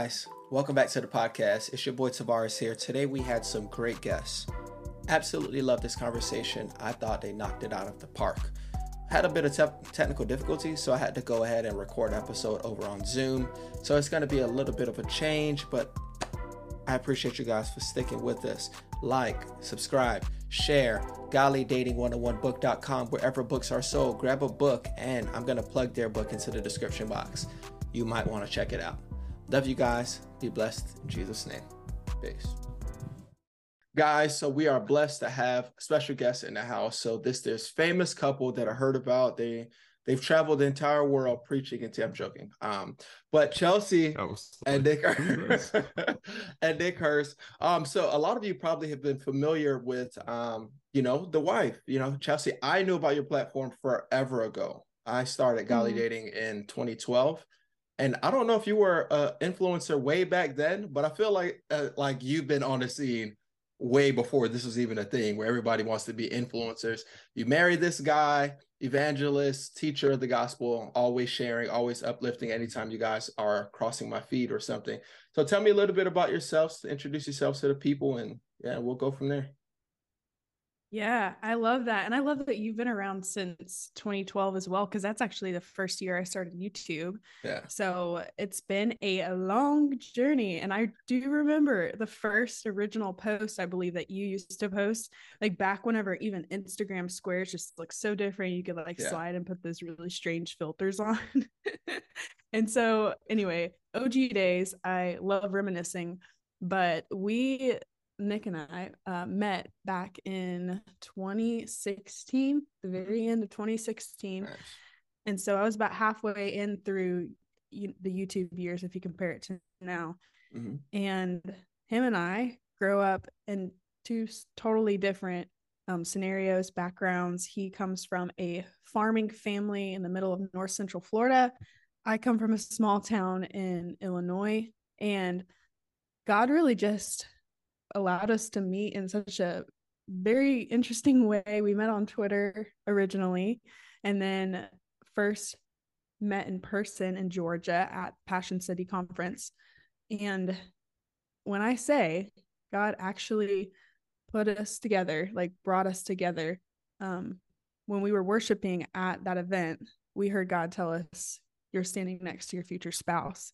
Guys, welcome back to the podcast. It's your boy Tovares here. Today we had some great guests. Absolutely love this conversation. I thought they knocked it out of the park. Had a bit of te- technical difficulty, so I had to go ahead and record episode over on Zoom. So it's going to be a little bit of a change, but I appreciate you guys for sticking with us. Like, subscribe, share, godlydating101book.com, wherever books are sold. Grab a book, and I'm going to plug their book into the description box. You might want to check it out. Love you guys. Be blessed in Jesus' name. Peace. Guys, so we are blessed to have special guests in the house. So this this famous couple that I heard about. They they've traveled the entire world preaching and I'm joking. Um, but Chelsea and Nick Hurst and Nick Hurst. Um, so a lot of you probably have been familiar with um, you know, the wife, you know, Chelsea. I knew about your platform forever ago. I started Godly mm-hmm. Dating in 2012 and I don't know if you were an influencer way back then, but I feel like uh, like you've been on the scene way before this was even a thing where everybody wants to be influencers. You marry this guy, evangelist, teacher of the gospel, always sharing, always uplifting anytime you guys are crossing my feed or something. So tell me a little bit about yourselves, introduce yourselves to the people and yeah, we'll go from there. Yeah, I love that. And I love that you've been around since 2012 as well, because that's actually the first year I started YouTube. Yeah. So it's been a long journey. And I do remember the first original post, I believe, that you used to post, like back whenever even Instagram squares just look so different. You could like yeah. slide and put those really strange filters on. and so, anyway, OG days, I love reminiscing, but we Nick and I uh, met back in 2016, the very end of 2016. Nice. And so I was about halfway in through the YouTube years, if you compare it to now. Mm-hmm. And him and I grow up in two totally different um, scenarios, backgrounds. He comes from a farming family in the middle of North Central Florida. I come from a small town in Illinois. And God really just allowed us to meet in such a very interesting way. We met on Twitter originally and then first met in person in Georgia at Passion City Conference. And when I say God actually put us together, like brought us together, um, when we were worshiping at that event, we heard God tell us, You're standing next to your future spouse.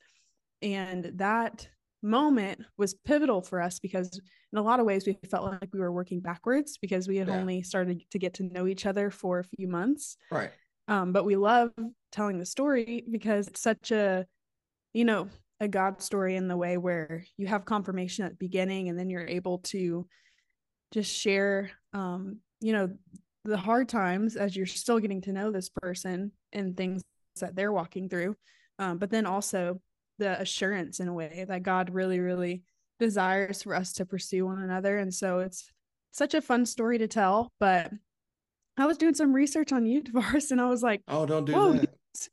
And that moment was pivotal for us because in a lot of ways we felt like we were working backwards because we had yeah. only started to get to know each other for a few months. Right. Um, but we love telling the story because it's such a you know a god story in the way where you have confirmation at the beginning and then you're able to just share um, you know the hard times as you're still getting to know this person and things that they're walking through. Um, but then also the assurance in a way that God really, really desires for us to pursue one another. And so it's such a fun story to tell. But I was doing some research on you, Tovares, and I was like, oh, don't do that.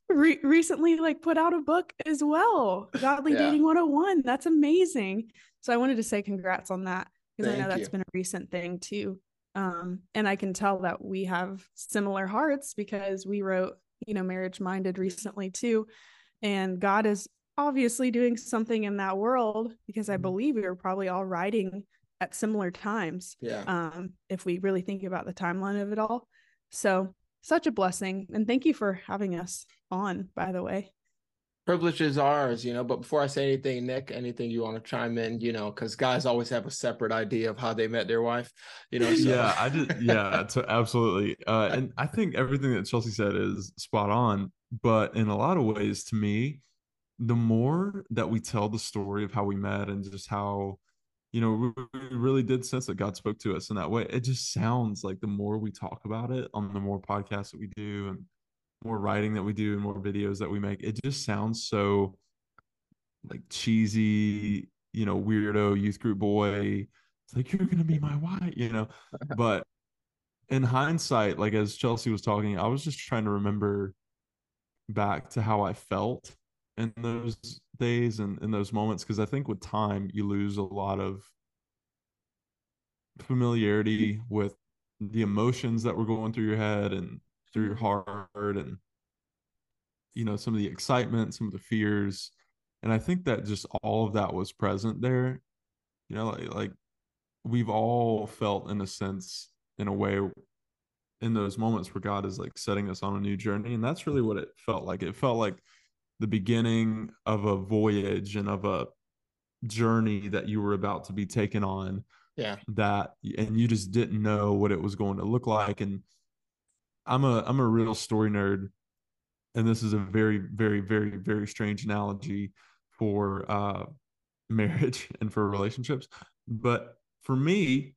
Re- recently like put out a book as well godly yeah. dating 101 that's amazing so i wanted to say congrats on that because i know that's you. been a recent thing too um and i can tell that we have similar hearts because we wrote you know marriage minded recently too and god is obviously doing something in that world because I mm-hmm. believe we were probably all writing at similar times. Yeah. Um, if we really think about the timeline of it all. So such a blessing. And thank you for having us on, by the way. Privilege is ours, you know. But before I say anything, Nick, anything you want to chime in, you know, because guys always have a separate idea of how they met their wife, you know. So. Yeah, I did. Yeah, absolutely. Uh, and I think everything that Chelsea said is spot on. But in a lot of ways, to me, the more that we tell the story of how we met and just how you know we really did sense that god spoke to us in that way it just sounds like the more we talk about it on the more podcasts that we do and more writing that we do and more videos that we make it just sounds so like cheesy you know weirdo youth group boy. It's like you're gonna be my wife you know? But in hindsight like as chelsea was talking i was just trying to remember back to how i felt in those days and in those moments because I think with time you lose a lot of familiarity with the emotions that were going through your head and through your heart and you know some of the excitement some of the fears And I think that just all of that was present there. You know, like, like we've all felt in a sense, in a way, in those moments where God is like setting us on a new journey. And that's really what it felt like. It felt like the beginning of a voyage and of a journey that you were about to be taken on. Yeah. That and you just didn't know what it was going to look like. And I'm a I'm a real story nerd. And this is a very, very, very, very strange analogy for uh marriage and for relationships. But for me,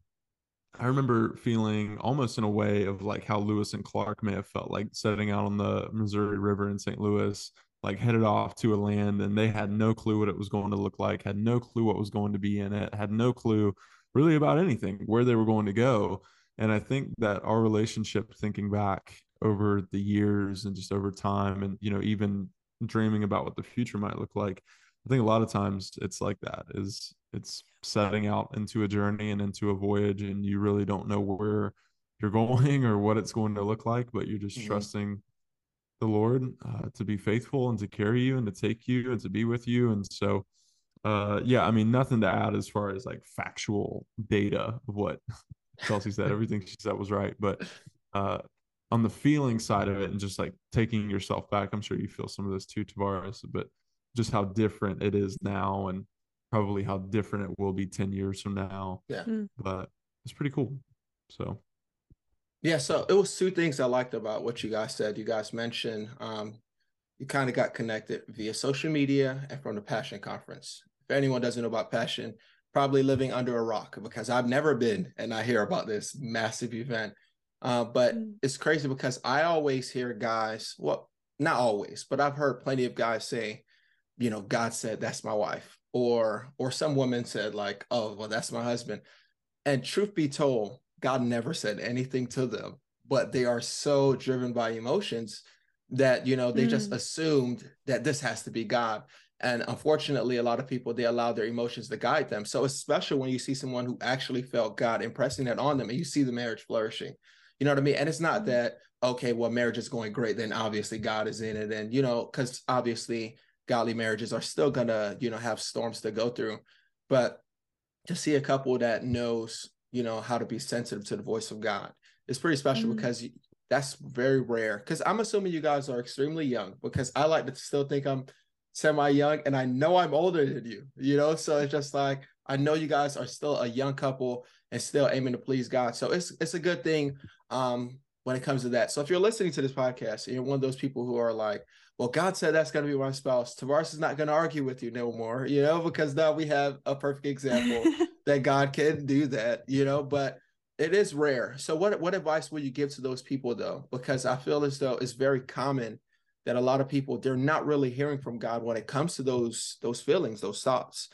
I remember feeling almost in a way of like how Lewis and Clark may have felt like setting out on the Missouri River in St. Louis, like headed off to a land and they had no clue what it was going to look like, had no clue what was going to be in it, had no clue really about anything, where they were going to go. And I think that our relationship, thinking back over the years and just over time, and, you know, even dreaming about what the future might look like, I think a lot of times it's like that is it's setting out into a journey and into a voyage and you really don't know where you're going or what it's going to look like, but you're just mm-hmm. trusting the Lord uh, to be faithful and to carry you and to take you and to be with you. And so, uh, yeah, I mean, nothing to add as far as like factual data of what Chelsea said. Everything she said was right. But uh, on the feeling side of it and just like taking yourself back, I'm sure you feel some of this too, Tovares, but just how different it is now and probably how different it will be 10 years from now. Yeah. Mm. But it's pretty cool. So yeah, so it was two things I liked about what you guys said. You guys mentioned um, you kind of got connected via social media and from the Passion Conference. If anyone doesn't know about Passion, probably living under a rock because I've never been and I hear about this massive event. Uh, but mm. it's crazy because I always hear guys, well, not always, but I've heard plenty of guys say, you know, God said that's my wife, or or some woman said like, oh, well, that's my husband. And truth be told, God never said anything to them, but they are so driven by emotions that you know they mm. just assumed that this has to be God. And unfortunately, a lot of people they allow their emotions to guide them. So it's special when you see someone who actually felt God impressing that on them, and you see the marriage flourishing. You know what I mean? And it's not mm. that okay, well, marriage is going great, then obviously God is in it, and you know, because obviously godly marriages are still gonna you know have storms to go through, but to see a couple that knows you know how to be sensitive to the voice of god. It's pretty special mm-hmm. because that's very rare because i'm assuming you guys are extremely young because i like to still think i'm semi young and i know i'm older than you you know? So it's just like i know you guys are still a young couple and still aiming to please god. So it's it's a good thing um when it comes to that. So if you're listening to this podcast and you're one of those people who are like well, God said that's going to be my spouse. Tovares is not going to argue with you no more, you know, because now we have a perfect example that God can do that, you know, but it is rare. So what what advice would you give to those people though? Because I feel as though it's very common that a lot of people they're not really hearing from God when it comes to those those feelings, those thoughts,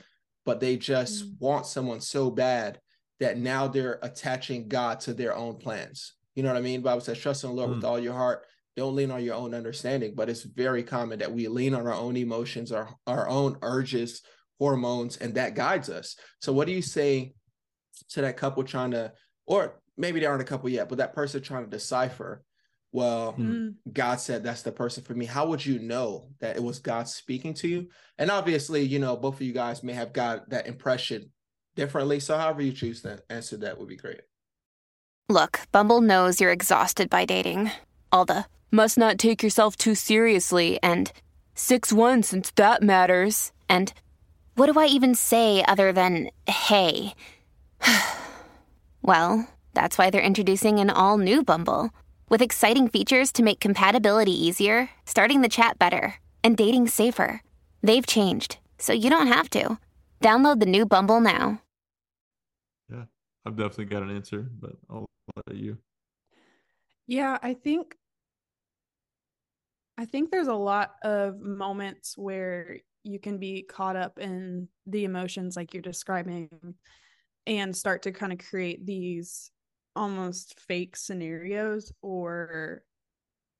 but they just mm. want someone so bad that now they're attaching God to their own plans. You know what I mean? Bible says, trust in the Lord mm. with all your heart don't lean on your own understanding but it's very common that we lean on our own emotions our, our own urges hormones and that guides us. So what do you say to that couple trying to or maybe they aren't a couple yet but that person trying to decipher well mm. god said that's the person for me. How would you know that it was god speaking to you? And obviously you know both of you guys may have got that impression differently. So however you choose to answer that would be great. Look bumble knows you're exhausted by dating all the must not take yourself too seriously, and 6 1 since that matters, and what do I even say other than hey? well, that's why they're introducing an all new Bumble with exciting features to make compatibility easier, starting the chat better, and dating safer. They've changed, so you don't have to. Download the new Bumble now. Yeah, I've definitely got an answer, but I'll let you. Yeah, I think I think there's a lot of moments where you can be caught up in the emotions like you're describing and start to kind of create these almost fake scenarios or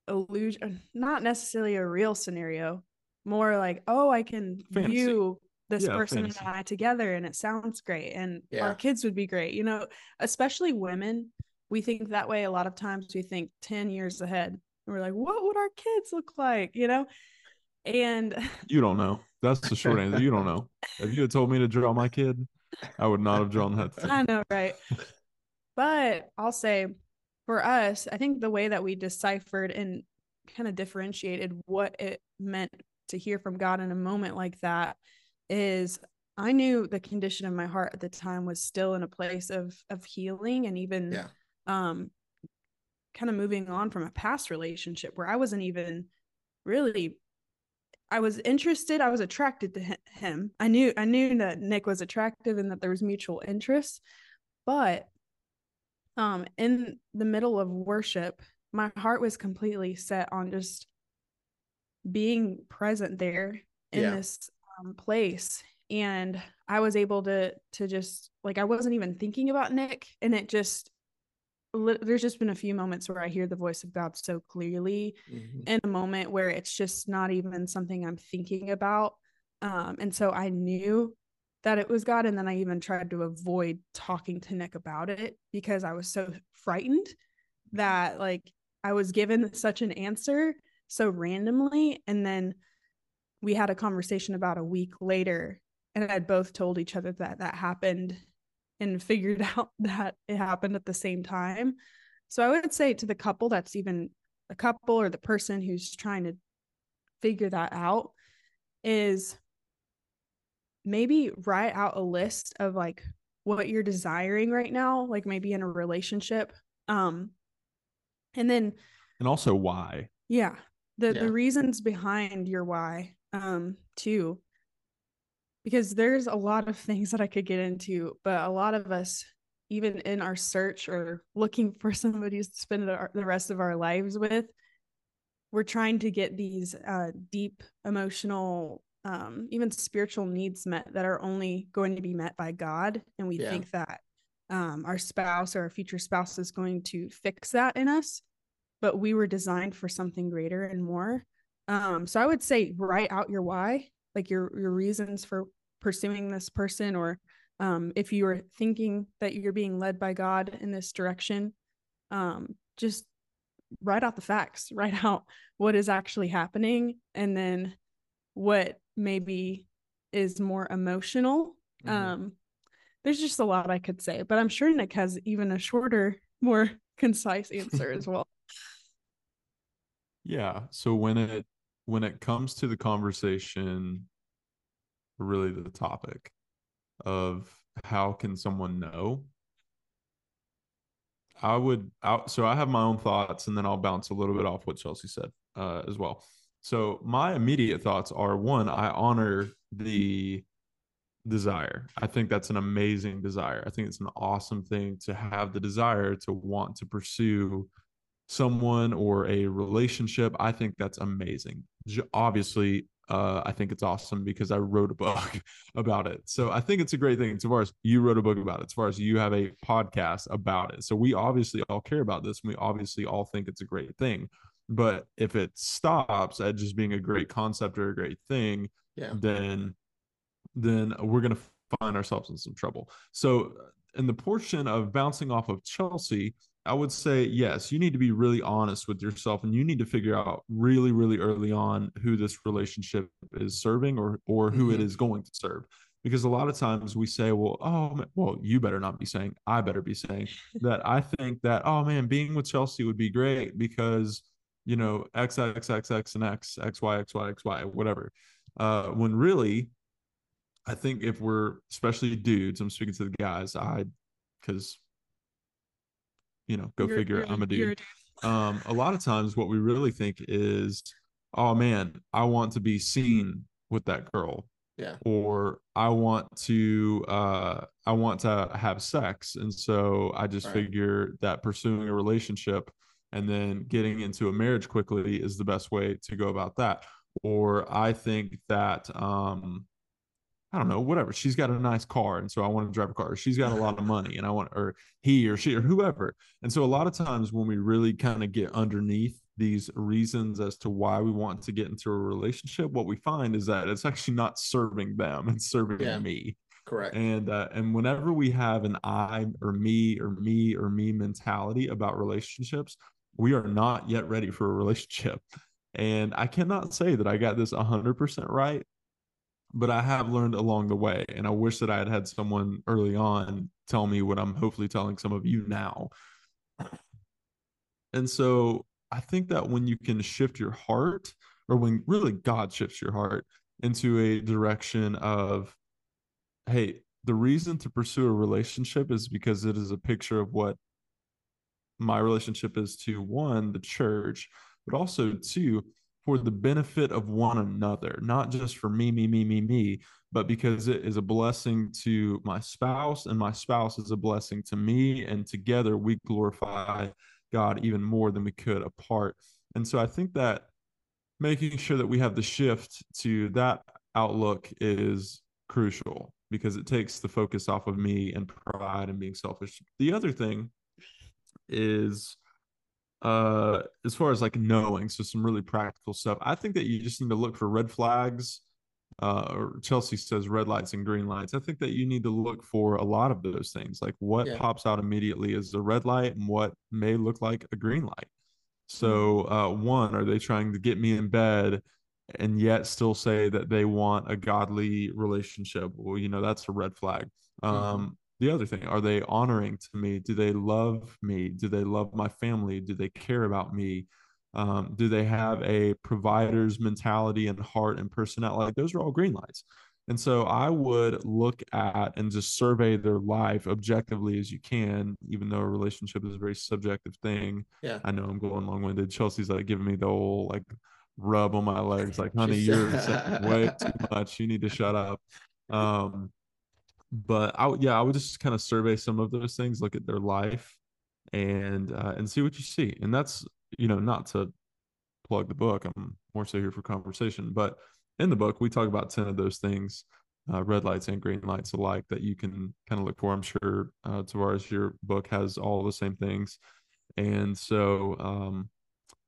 illusion not necessarily a real scenario more like oh i can fantasy. view this yeah, person fantasy. and i together and it sounds great and yeah. our kids would be great you know especially women we think that way a lot of times we think 10 years ahead and we're like, what would our kids look like? You know? And you don't know. That's the short answer. You don't know. If you had told me to draw my kid, I would not have drawn that. I know, right? but I'll say for us, I think the way that we deciphered and kind of differentiated what it meant to hear from God in a moment like that is I knew the condition of my heart at the time was still in a place of of healing and even Yeah. um kind of moving on from a past relationship where I wasn't even really I was interested, I was attracted to him. I knew I knew that Nick was attractive and that there was mutual interest. But um in the middle of worship, my heart was completely set on just being present there in Yeah. this um, place and i was able to to just like i wasn't even thinking about nick and it just there's just been a few moments where i hear the voice of god so clearly Mhm. in a moment where it's just not even something i'm thinking about um and so i knew that it was god and then i even tried to avoid talking to nick about it because i was so frightened that like i was given such an answer so randomly and then we had a conversation about a week later and I'd both told each other that that happened and figured out that it happened at the same time so i would say to the couple that's even a couple or the person who's trying to figure that out is maybe write out a list of like what you're desiring right now like maybe in a relationship um and then And also why. yeah the Yeah. the reasons behind your why um too because there's a lot of things that I could get into but a lot of us even in our search or looking for somebody to spend our, the rest of our lives with we're trying to get these uh deep emotional um even spiritual needs met that are only going to be met by God and we Yeah. think that um our spouse or our future spouse is going to fix that in us but we were designed for something greater and more. Um, so I would say write out your why, like your your reasons for pursuing this person, or um, if you are thinking that you're being led by God in this direction, um, just write out the facts, write out what is actually happening, and then what maybe is more emotional. Mhm. Um, there's just a lot I could say, but I'm sure Nick has even a shorter, more concise answer as well. Yeah. So when it when it comes to the conversation, really the topic of how can someone know, I would out so I have my own thoughts and then I'll bounce a little bit off what Chelsea said uh, as well. So my immediate thoughts are one, I honor the desire. I think that's an amazing desire. I think it's an awesome thing to have the desire to want to pursue someone or a relationship. I think that's amazing. Obviously, uh, I think it's awesome because I wrote a book about it. So I think it's a great thing. As far as you wrote a book about it, as far as you have a podcast about it. So we obviously all care about this and we obviously all think it's a great thing. But if it stops at just being a great concept or a great thing, Yeah. then then we're going to find ourselves in some trouble. So, in the portion of bouncing off of Chelsea, I would say yes, you need to be really honest with yourself and you need to figure out really really early on who this relationship is serving or or who it Mhm. is going to serve. Because a lot of times we say, well, oh, ma- well, you better not be saying, I better be saying that I think that, oh man, being with Chelsea would be great because, you know, X, X, X, X, and X, X, Y, X, Y, X, Y, whatever. Uh, when really, I think if we're especially dudes, I'm speaking to the guys, I because you know, go You're- figure, you're- I'm a you're dude. Um, a lot of times what we really think is, oh man, I want to be seen with that girl. Yeah. Or I want to uh I want to have sex. And so I just Right. figure that pursuing a relationship and then getting into a marriage quickly is the best way to go about that. Or I think that um I don't know, whatever. She's got a nice car, and so I want to drive a car. She's got a lot of money, and I want, or he or she or whoever. And so a lot of times when we really kind of get underneath these reasons as to why we want to get into a relationship, what we find is that it's actually not serving them; it's serving Yeah. me. Correct. And uh, and whenever we have an I or me or me or me mentality about relationships, we are not yet ready for a relationship. And I cannot say that I got this 100% right, but I have learned along the way. And I wish that I had had someone early on tell me what I'm hopefully telling some of you now. And so I think that when you can shift your heart, or when really God shifts your heart into a direction of, hey, the reason to pursue a relationship is because it is a picture of what my relationship is to one, the church, but also two, for mm-hmm. the benefit of one another, not just for me, me, me, me, me, but because it is a blessing to my spouse and my spouse is a blessing to me. And together we glorify God even more than we could apart. And so I think that making sure that we have the shift to that outlook is crucial because it takes the focus off of me and pride and being selfish. The other thing is uh as far as like knowing so some really practical stuff. I think that you just need to look for red flags uh or chelsea says red lights and green lights. I think that you need to look for a lot of those things like what yeah. pops out immediately is a red light and what may look like a green light. So uh one are they trying to get me in bed and yet still say that they want a godly relationship? Well you know that's a red flag. Mm-hmm. um the other thing are they honoring to me? Do they love me? Do they love my family? Do they care about me? Um, do they have a provider's mentality and heart and personality? Like those are all green lights. And so i would look at and just survey their life objectively as you can even though a relationship is a very subjective thing. Yeah. I know i'm going long-winded. Chelsea's like giving me the old like rub on my legs like honey you're way too much. You need to shut up. Um but I yeah, I would just kind of survey some of those things, look at their life, and uh, and see what you see. And that's you know not to plug the book. I'm more so here for conversation, but in the book we talk about ten of those things, uh, red lights and green lights alike that you can kind of look for. I'm sure uh, Tovares, your book has all the same things, and so um,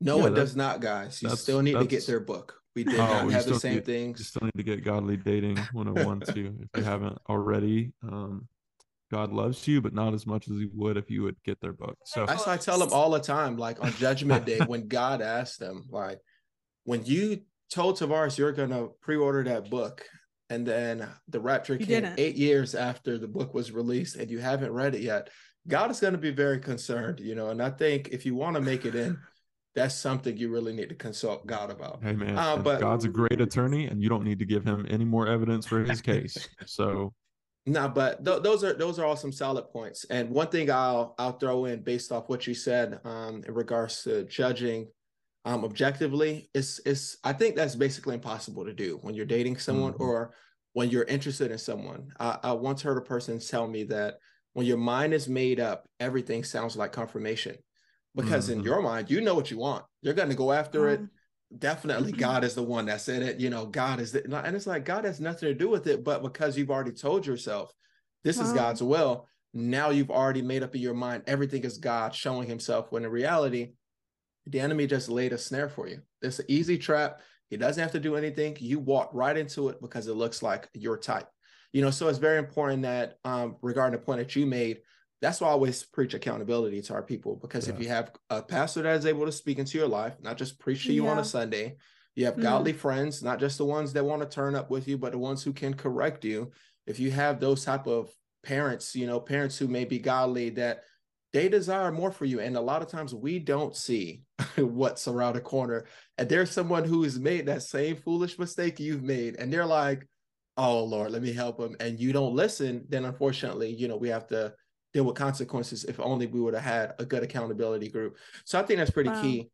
no, yeah, it does not, guys. You still need to get their book. We did oh, not have the same need, things. You still need to get Godly Dating 101 too, if you haven't already. Um, God loves you, but not as much as he would if you would get their book. So that's I tell them all the time, like on Judgment Day, when God asked them, like, when you told Tovares you're gonna pre-order that book, and then the rapture you came didn't. eight years after the book was released, and you haven't read it yet, God is gonna be very concerned, you know. And I think if you want to make it in that's something you really need to consult God about. Hey man, uh, but God's a great attorney, and you don't need to give him any more evidence for his case. So, no, but th- those are those are all some solid points. And one thing I'll I'll throw in based off what you said um, in regards to judging um, objectively is is I think that's basically impossible to do when you're dating someone mm-hmm. or when you're interested in someone. I, I once heard a person tell me that when your mind is made up, everything sounds like confirmation because mm-hmm. in your mind you know what you want. You're going to go after it. Mm-hmm. definitely god is the one that's in it. You know god is the, and it's like god has nothing to do with it but because you've already told yourself this is god's will now you've already made up in your mind everything is god showing himself when in reality the enemy just laid a snare for you. It's an easy trap. He doesn't have to do anything. You walk right into it because it looks like your type. You know so it's very important that um, regarding the point that you made that's why I always preach accountability to our people because yeah. if you have a pastor that is able to speak into your life, not just preach to you yeah. on a Sunday, you have mm-hmm. godly friends, not just the ones that want to turn up with you, but the ones who can correct you. If you have those type of parents, you know, parents who may be godly that they desire more for you. And a lot of times we don't see what's around the corner. And there's someone who has made that same foolish mistake you've made. And they're like, oh Lord, let me help them. And you don't listen, then unfortunately, you know, we have to deal with consequences if only we would have had a good accountability group. So I think that's pretty wow. key.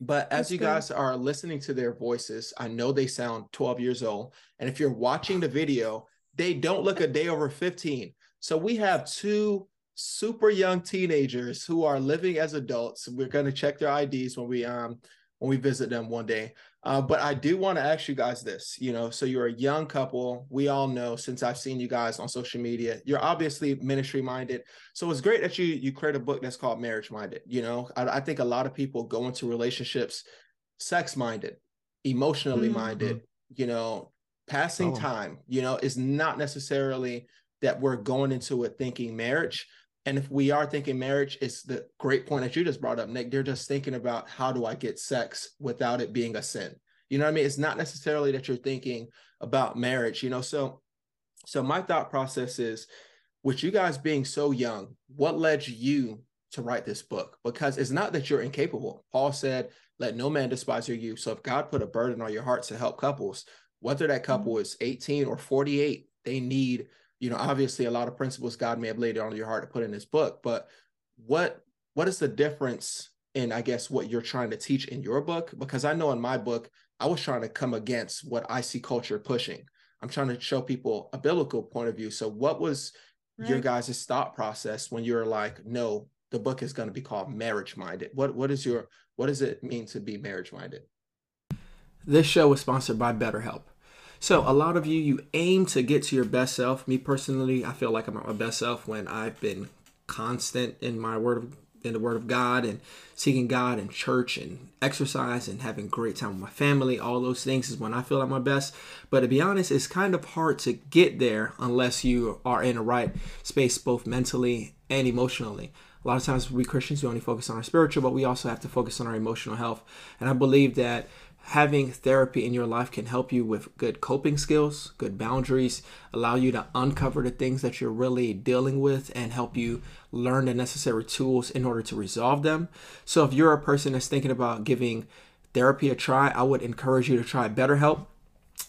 But as that's you guys are listening to their voices, I know they sound 12 years old. And if you're watching the video, they don't look a day over 15. So we have two super young teenagers who are living as adults. We're going to check their IDs when we um when we visit them one day. Uh, but I do want to ask you guys this, you know, so you're a young couple. We all know since I've seen you guys on social media, you're obviously ministry minded. So it's great that you you create a book that's called Marriage Minded. You know, I, I think a lot of people go into relationships sex minded, emotionally mm-hmm. minded. You know, passing oh. time. You know, is not necessarily that we're going into it thinking marriage. And if we are thinking marriage, it's the great point that you just brought up, Nick. They're just thinking about how do I get sex without it being a sin. You know what I mean? It's not necessarily that you're thinking about marriage, you know. So so my thought process is with you guys being so young, what led you to write this book? Because it's not that you're incapable. Paul said, let no man despise your youth. So if God put a burden on your heart to help couples, whether that mm-hmm. couple is 18 or 48, they need, you know, obviously a lot of principles God may have laid on your heart to put in this book. But what what is the difference in, I guess, what you're trying to teach in your book? Because I know in my book, I was trying to come against what I see culture pushing. I'm trying to show people a biblical point of view. So what was right. your guys' thought process when you're like, no, the book is going to be called marriage minded? What what is your what does it mean to be marriage minded? This show was sponsored by BetterHelp. So a lot of you you aim to get to your best self. Me personally, I feel like I'm at my best self when I've been constant in my word of in the Word of God and seeking God and church and exercise and having great time with my family, all those things is when I feel at my best. But to be honest, it's kind of hard to get there unless you are in the right space, both mentally and emotionally. A lot of times we Christians we only focus on our spiritual, but we also have to focus on our emotional health. And I believe that having therapy in your life can help you with good coping skills, good boundaries, allow you to uncover the things that you're really dealing with and help you learn the necessary tools in order to resolve them. So if you're a person that's thinking about giving therapy a try, I would encourage you to try BetterHelp.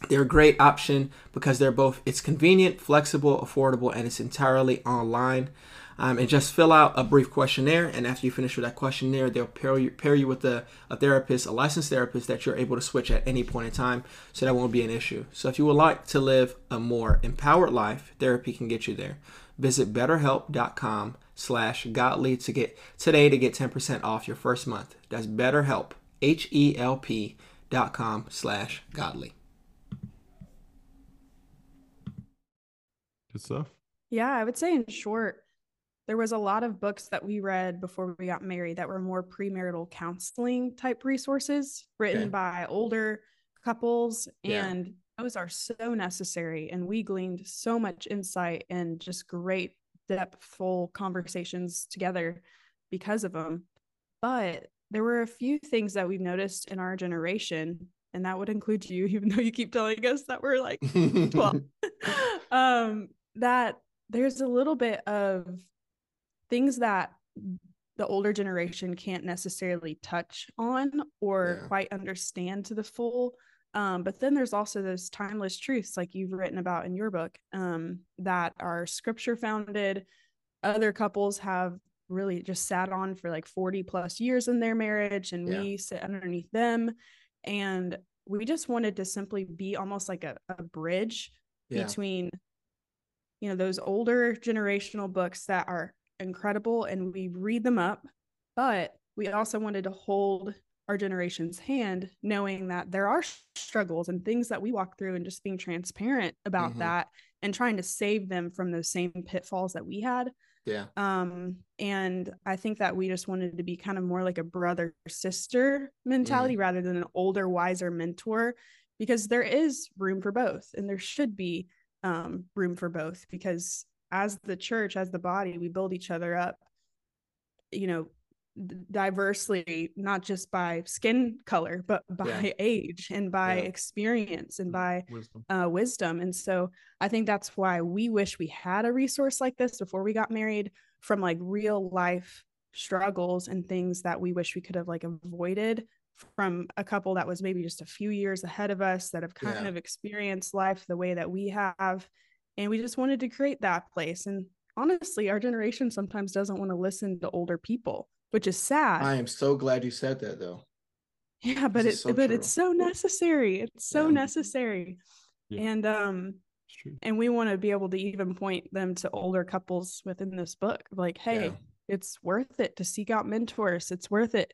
They're a great option because they're both it's convenient, flexible, affordable, and it's entirely online um, and just fill out a brief questionnaire. And after you finish with that questionnaire, they'll pair you, pair you with a, a therapist, a licensed therapist that you're able to switch at any point in time. So that won't be an issue. So if you would like to live a more empowered life, therapy can get you there. Visit betterhelp.com slash godly to get today to get 10% off your first month. That's betterhelp, H-E-L-P dot com slash godly. Good stuff. Yeah, I would say in short, there was a lot of books that we read before we got married that were more premarital counseling type resources written okay. by older couples yeah. and those are so necessary and we gleaned so much insight and just great depthful conversations together because of them but there were a few things that we've noticed in our generation and that would include you even though you keep telling us that we're like 12 um that there's a little bit of things that the older generation can't necessarily touch on or yeah. quite understand to the full. Um, but then there's also those timeless truths, like you've written about in your book, um, that are scripture founded. Other couples have really just sat on for like 40 plus years in their marriage, and yeah. we sit underneath them. And we just wanted to simply be almost like a, a bridge yeah. between, you know, those older generational books that are incredible and we read them up, but we also wanted to hold our generation's hand, knowing that there are struggles and things that we walk through and just being transparent about mm-hmm. that and trying to save them from those same pitfalls that we had. Yeah. Um, and I think that we just wanted to be kind of more like a brother sister mentality mm. rather than an older, wiser mentor, because there is room for both and there should be um room for both because as the church as the body we build each other up you know diversely not just by skin color but by yeah. age and by yeah. experience and by wisdom. Uh, wisdom and so i think that's why we wish we had a resource like this before we got married from like real life struggles and things that we wish we could have like avoided from a couple that was maybe just a few years ahead of us that have kind yeah. of experienced life the way that we have and we just wanted to create that place and honestly our generation sometimes doesn't want to listen to older people which is sad i am so glad you said that though yeah but it's so but true. it's so necessary it's so yeah. necessary yeah. and um and we want to be able to even point them to older couples within this book like hey yeah. it's worth it to seek out mentors it's worth it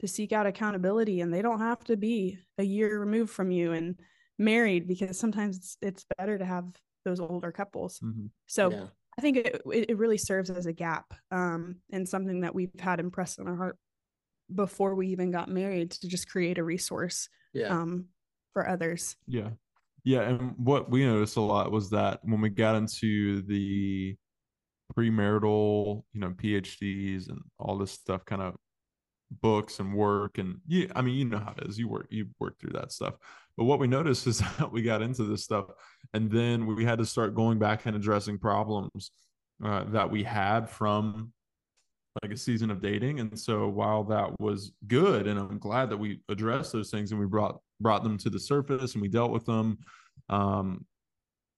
to seek out accountability and they don't have to be a year removed from you and married because sometimes it's, it's better to have those older couples. Mm-hmm. So yeah. I think it it really serves as a gap um, and something that we've had impressed on our heart before we even got married to just create a resource yeah. um, for others. Yeah. Yeah. And what we noticed a lot was that when we got into the premarital, you know, PhDs and all this stuff kind of books and work and you i mean you know how it is. You work you work through that stuff. But what we noticed is that we got into this stuff and then we had to start going back and addressing problems uh, that we had from like a season of dating. And so while that was good and i'm glad that we addressed those things and we brought brought them to the surface and we dealt with them um,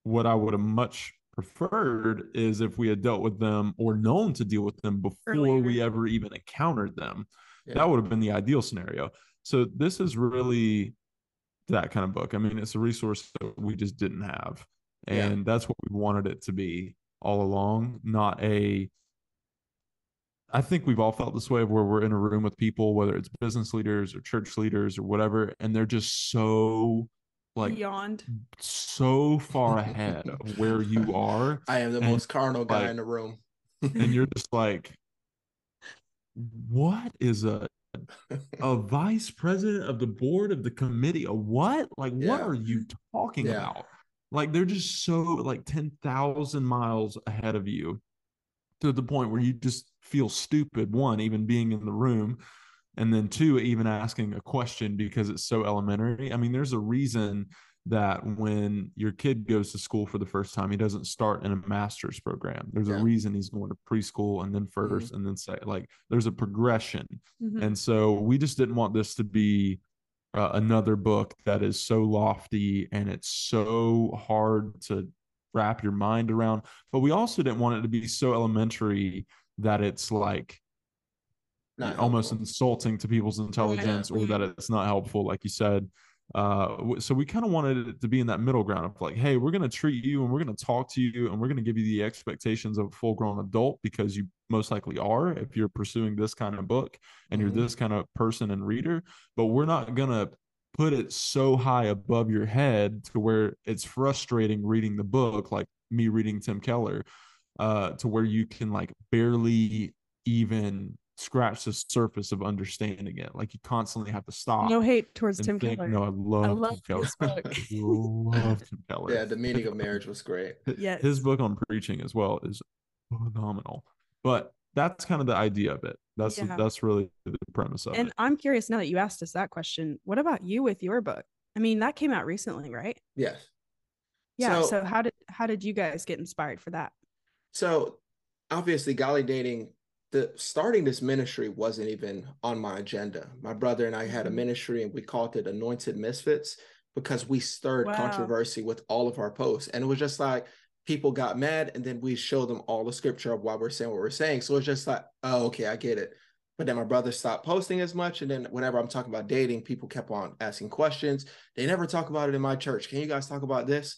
what i would have much preferred is if we had dealt with them or known to deal with them before Earlier. we ever even encountered them Yeah. that would have been the ideal scenario so this is really that kind of book i mean it's a resource that we just didn't have Yeah. and that's what we wanted it to be all along not a I think we've all felt this way of where we're in a room with people, whether it's business leaders or church leaders or whatever, and they're just so like Beyond. so far ahead of where you are, I am the And, most carnal guy like, in the room. and you're just like, what is a a vice president of the board of the committee? A what? Like, what are you talking Yeah. about? Like, they're just so like ten thousand miles ahead of you to the point where you just feel stupid. One, even being in the room, and then two, even asking a question because it's so elementary. I mean, there's a reason that when your kid goes to school for the first time, he doesn't start in a master's program. There's Yeah. a reason he's going to preschool and then 1st and then say like there's a progression. Mhm. And so we just didn't want this to be uh, another book that is so lofty and it's so hard to wrap your mind around. But we also didn't want it to be so elementary that it's like Not almost helpful. insulting to people's intelligence or that it's not helpful, like you said. Uh, so we kind of wanted it to be in that middle ground of like, hey, we're going to treat you and we're going to talk to you and we're going to give you the expectations of a full grown adult because you most likely are if you're pursuing this kind of book and you're this kind of person and reader. But we're not going to put it so high above your head to where it's frustrating reading the book, like me reading Tim Keller, uh, to where you can like barely even scratch the surface of understanding it. Like you constantly have to stop. No hate towards Tim think, Keller. No, I love, love Tim Keller. book. I love Tim Keller. Yeah, the meaning of marriage was great. Yeah, His book on preaching as well is phenomenal. But that's kind of the idea of it. That's Yeah. that's really the premise of And it. And I'm curious now that you asked us that question. What about you with your book? I mean, that came out recently, right? Yes. Yeah. So- So, how did how did you guys get inspired for that? So obviously, Godly Dating, the starting this ministry wasn't even on my agenda. My brother and I had a Mhm. ministry and we called it Anointed Misfits because we stirred Wow. controversy with all of our posts. And it was just like people got mad and then we showed them all the scripture of why we're saying what we're saying. So it's just like, oh, okay, I get it. But then my brother stopped posting as much. And then whenever I'm talking about dating, people kept on asking questions. They never talk about it in my church. Can you guys talk about this?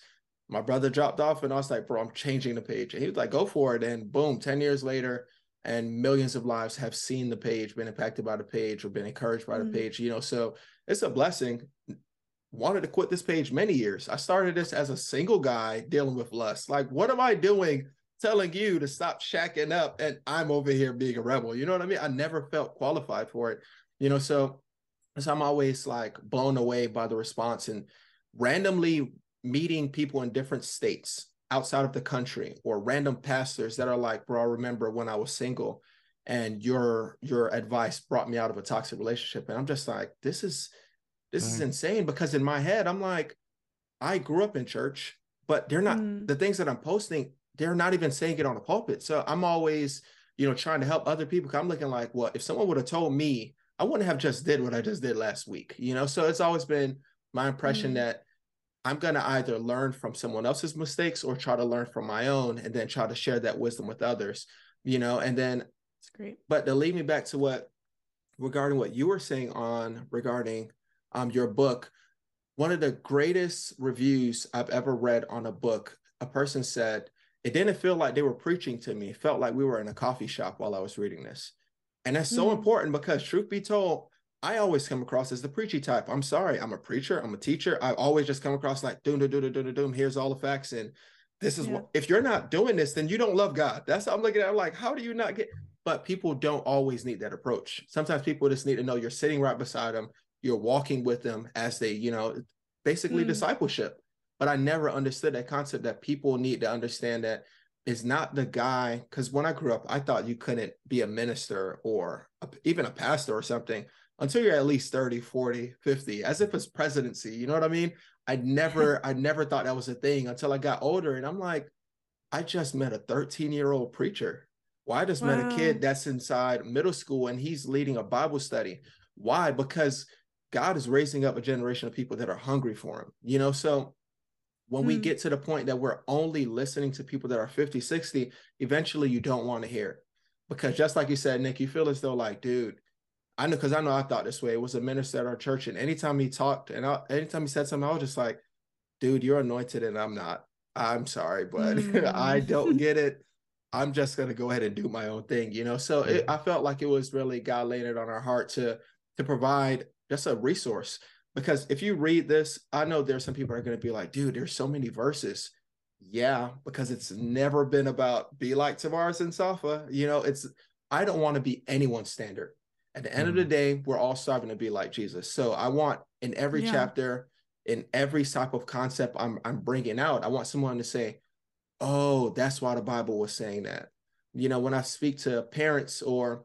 my brother dropped off and I was like, bro, I'm changing the page. And he was like, go for it. And boom, 10 years later, and millions of lives have seen the page, been impacted by the page, or been encouraged by the Mm. page, you know. So it's a blessing. Wanted to quit this page many years. I started this as a single guy dealing with lust. Like, what am I doing telling you to stop shacking up? And I'm over here being a rebel. You know what I mean? I never felt qualified for it, you know. So, so I'm always like blown away by the response and randomly meeting people in different states outside of the country or random pastors that are like, bro, I remember when I was single and your your advice brought me out of a toxic relationship. And I'm just like, this is this is insane because in my head, I'm like, I grew up in church, but they're not Mm. the things that I'm posting, they're not even saying it on a pulpit. So I'm always, you know, trying to help other people. 'cause I'm looking like, well, if someone would have told me, I wouldn't have just did what I just did last week, you know. So it's always been my impression Mm. that I'm going to either learn from someone else's mistakes or try to learn from my own and then try to share that wisdom with others, you know. And then, It's great. but to lead me back to what regarding what you were saying on regarding um, your book, one of the greatest reviews I've ever read on a book, a person said, it didn't feel like they were preaching to me. It felt like we were in a coffee shop while I was reading this. And that's so Mm. important because, truth be told, I always come across as the preachy type. I'm sorry, I'm a preacher, I'm a teacher. I always just come across like doom, doom, doom, doom, doom. Here's all the facts, and this is Yeah. what. If you're not doing this, then you don't love God. That's how I'm looking at. it. like, how do you not get? But people don't always need that approach. Sometimes people just need to know you're sitting right beside them, you're walking with them as they, you know, basically Mm. discipleship. But I never understood that concept that people need to understand that is not the guy because when I grew up, I thought you couldn't be a minister or a, even a pastor or something until you're at least 30, 40, 50, as if it's presidency. You know what I mean? I never, I never thought that was a thing until I got older. And I'm like, I just met a 13 year old preacher. Well, I just wow. met a kid that's inside middle school and he's leading a Bible study. Why? Because God is raising up a generation of people that are hungry for him. You know, so when mm. we get to the point that we're only listening to people that are 50, 60, eventually you don't want to hear it. Because just like you said, Nick, you feel as though like, dude, I know because I know I thought this way. It was a minister at our church, and anytime he talked and I, anytime he said something, I was just like, dude, you're anointed and I'm not. I'm sorry, but mm. I don't get it. I'm just gonna go ahead and do my own thing, you know. So it, I felt like it was really God laying it on our heart to to provide just a resource. Because if you read this, I know there's some people are gonna be like, dude, there's so many verses. Yeah, because it's never been about be like Tovares and Safa. You know, it's I don't want to be anyone's standard. At the end mm. of the mm. day, we're all striving to be like Jesus. So I want in every yeah. chapter, in every type of concept I'm I'm bringing out, I want someone to say, "Oh, that's why the Bible was saying that." You know, when I speak to parents or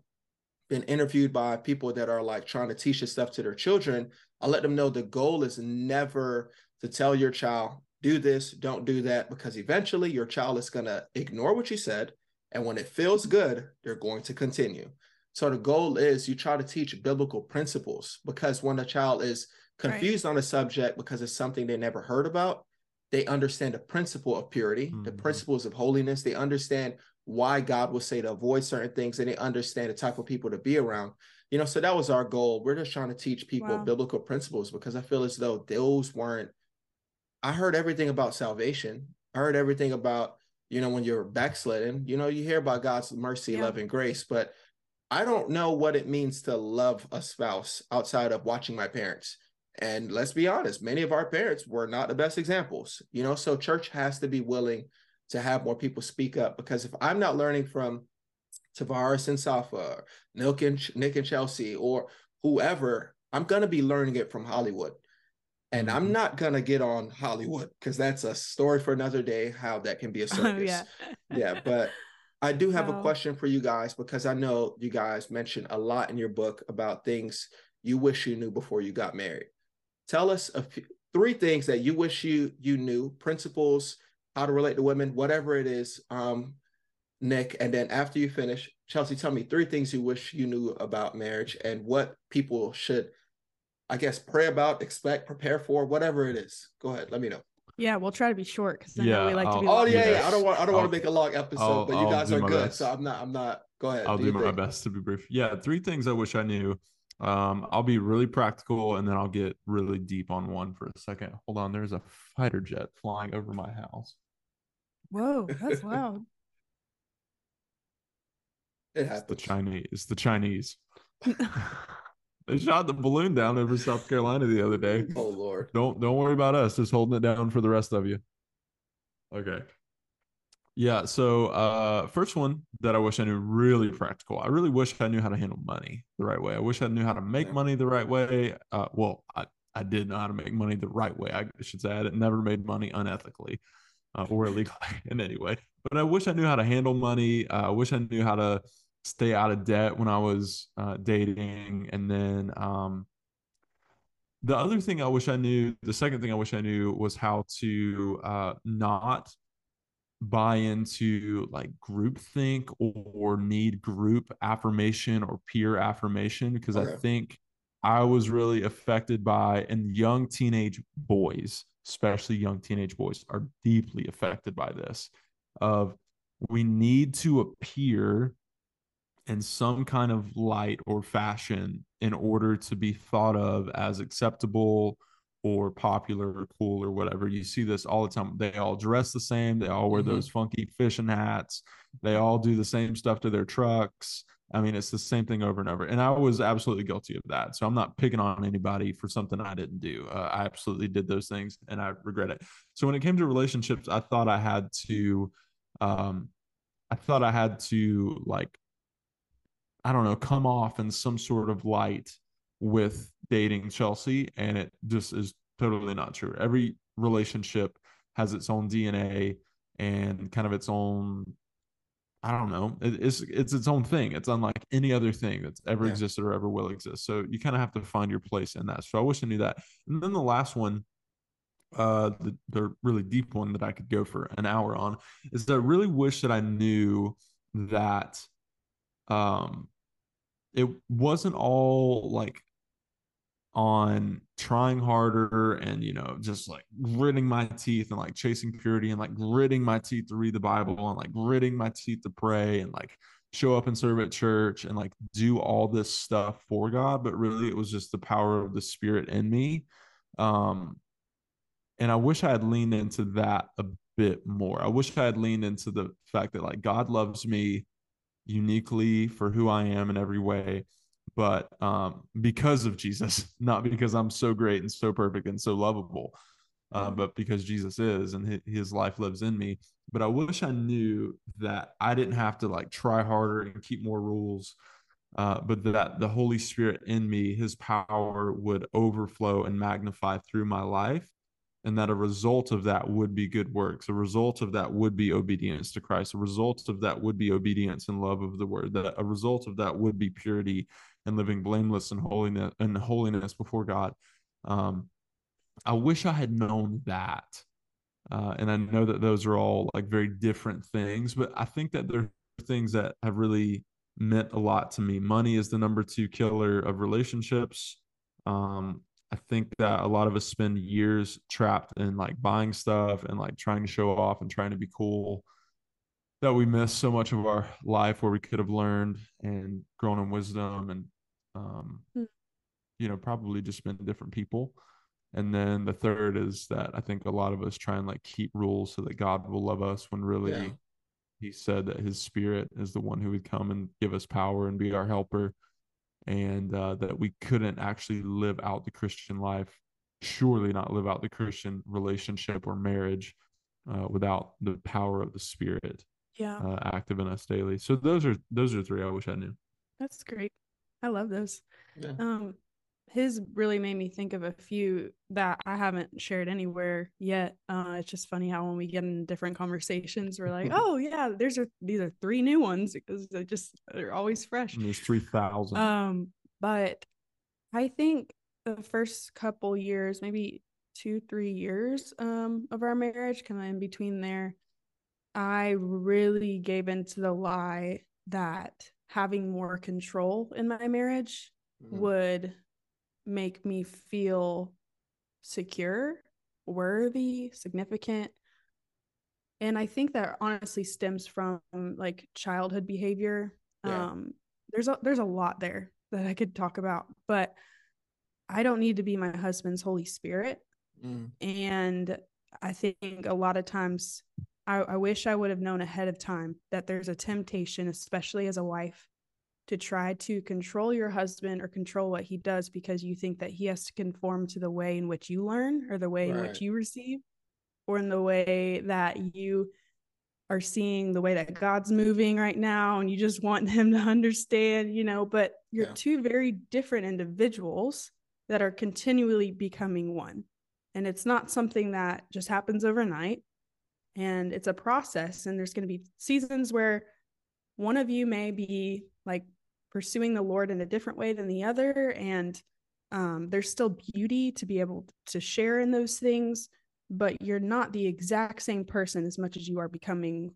been interviewed by people that are like trying to teach this stuff to their children, I let them know the goal is never to tell your child, do this, don't do that, because eventually your child is going to ignore what you said. And when it feels good, they're going to continue. So the goal is you try to teach biblical principles because when a child is confused right. on a subject because it's something they never heard about, they understand the principle of purity, mm-hmm. the principles of holiness. They understand why God will say to avoid certain things, and they understand the type of people to be around. You know, so that was our goal. We're just trying to teach people wow. biblical principles because I feel as though those weren't. I heard everything about salvation. I heard everything about you know when you're backsliding. You know, you hear about God's mercy, yeah. love, and grace, but I don't know what it means to love a spouse outside of watching my parents. And let's be honest, many of our parents were not the best examples, you know. So church has to be willing to have more people speak up because if I'm not learning from Tovares and Safa, Nick and Nick and Chelsea, or whoever, I'm gonna be learning it from Hollywood. And I'm mm-hmm. not gonna get on Hollywood because that's a story for another day. How that can be a circus. Oh, yeah. yeah, but I do have wow. a question for you guys because I know you guys mentioned a lot in your book about things you wish you knew before you got married. Tell us a few, three things that you wish you you knew principles how to relate to women whatever it is um nick and then after you finish chelsea tell me three things you wish you knew about marriage and what people should i guess pray about expect prepare for whatever it is. Go ahead let me know yeah, we'll try to be short because I yeah, know we like I'll, to be. Oh yeah, yeah, I don't want I don't want to make a long episode, I'll, but you guys are good, best. so I'm not I'm not. Go ahead. I'll do, do my best to be brief. Yeah, three things I wish I knew. Um, I'll be really practical and then I'll get really deep on one for a second. Hold on, there's a fighter jet flying over my house. Whoa, that's loud. It it's the Chinese. It's the Chinese. they shot the balloon down over South Carolina the other day. Oh Lord. Don't don't worry about us. Just holding it down for the rest of you. Okay. Yeah. So, uh, first one that I wish I knew really practical. I really wish I knew how to handle money the right way. I wish I knew how to make money the right way. Uh, well, I, I did know how to make money the right way. I should say I had never made money unethically uh, or illegally in any way. But I wish I knew how to handle money. Uh, I wish I knew how to stay out of debt when I was uh, dating. And then um, the other thing I wish I knew, the second thing I wish I knew was how to uh, not buy into like group think or need group affirmation or peer affirmation because okay. I think I was really affected by and young teenage boys, especially young teenage boys are deeply affected by this of we need to appear in some kind of light or fashion in order to be thought of as acceptable or popular or cool or whatever. You see this all the time. They all dress the same. They all wear mm-hmm. those funky fishing hats. They all do the same stuff to their trucks. I mean, it's the same thing over and over. And I was absolutely guilty of that. So I'm not picking on anybody for something I didn't do. Uh, I absolutely did those things and I regret it. So when it came to relationships, I thought I had to, um, I thought I had to like, I don't know, come off in some sort of light with dating Chelsea, and it just is totally not true. Every relationship has its own DNA, and kind of its own I don't know. It, it's it's its own thing. It's unlike any other thing that's ever Yeah. existed or ever will exist. So you kind of have to find your place in that. So I wish I knew that. And then the last one, uh, the the really deep one that I could go for an hour on is that I really wish that I knew that, um, it wasn't all like on trying harder and you know just like gritting my teeth and like chasing purity and like gritting my teeth to read the bible and like gritting my teeth to pray and like show up and serve at church and like do all this stuff for god but really it was just the power of the spirit in me. Um and i wish i had leaned into that a bit more. I wish i had leaned into the fact that like god loves me uniquely for who i am in every way but um, because of Jesus, not because I'm so great and so perfect and so lovable, uh, but because Jesus is and his life lives in me. But I wish I knew that I didn't have to like try harder and keep more rules, uh, but that the Holy Spirit in me, his power would overflow and magnify through my life. And that a result of that would be good works. A result of that would be obedience to Christ. A result of that would be obedience and love of the word. That a result of that would be purity and living blameless and holiness and holiness before God. Um, I wish I had known that. Uh, and I know that those are all like very different things, but I think that they're things that have really meant a lot to me. Money is the number two killer of relationships. Um, I think that a lot of us spend years trapped in like buying stuff and like trying to show off and trying to be cool that we miss so much of our life where we could have learned and grown in wisdom and um, Hmm. you know probably just been different people and then the third is that i think a lot of us try and like keep rules so that god will love us when really Yeah. he said that his spirit is the one who would come and give us power and be our helper and uh, that we couldn't actually live out the christian life surely not live out the christian relationship or marriage uh, without the power of the spirit Yeah, uh, active in us daily so those are those are three i wish i knew that's great. I love those. Yeah. Um, his really made me think of a few that I haven't shared anywhere yet. Uh, it's just funny how when we get in different conversations, we're like, "Oh yeah, there's are these are three new ones because they just they're always fresh." and there's 3000 Um, but I think the first couple years, maybe two, three years um of our marriage, kind of in between there, I really gave into the lie that having more control in my marriage Mhm. would make me feel secure, worthy, significant. And I think that honestly stems from like childhood behavior. Yeah. Um there's a there's a lot there that I could talk about, but I don't need to be my husband's Holy Spirit. Mm. And I think a lot of times I, I wish I would have known ahead of time that there's a temptation, especially as a wife, to try to control your husband or control what he does because you think that he has to conform to the way in which you learn or the way in which you receive or in the way that you are seeing the way that God's moving right now and you just want him to understand, you know, but you're Yeah. two very different individuals that are continually becoming one. And it's not something that just happens overnight. And it's a process. And there's going to be seasons where one of you may be like pursuing the Lord in a different way than the other. And um, there's still beauty to be able to share in those things, but you're not the exact same person as much as you are becoming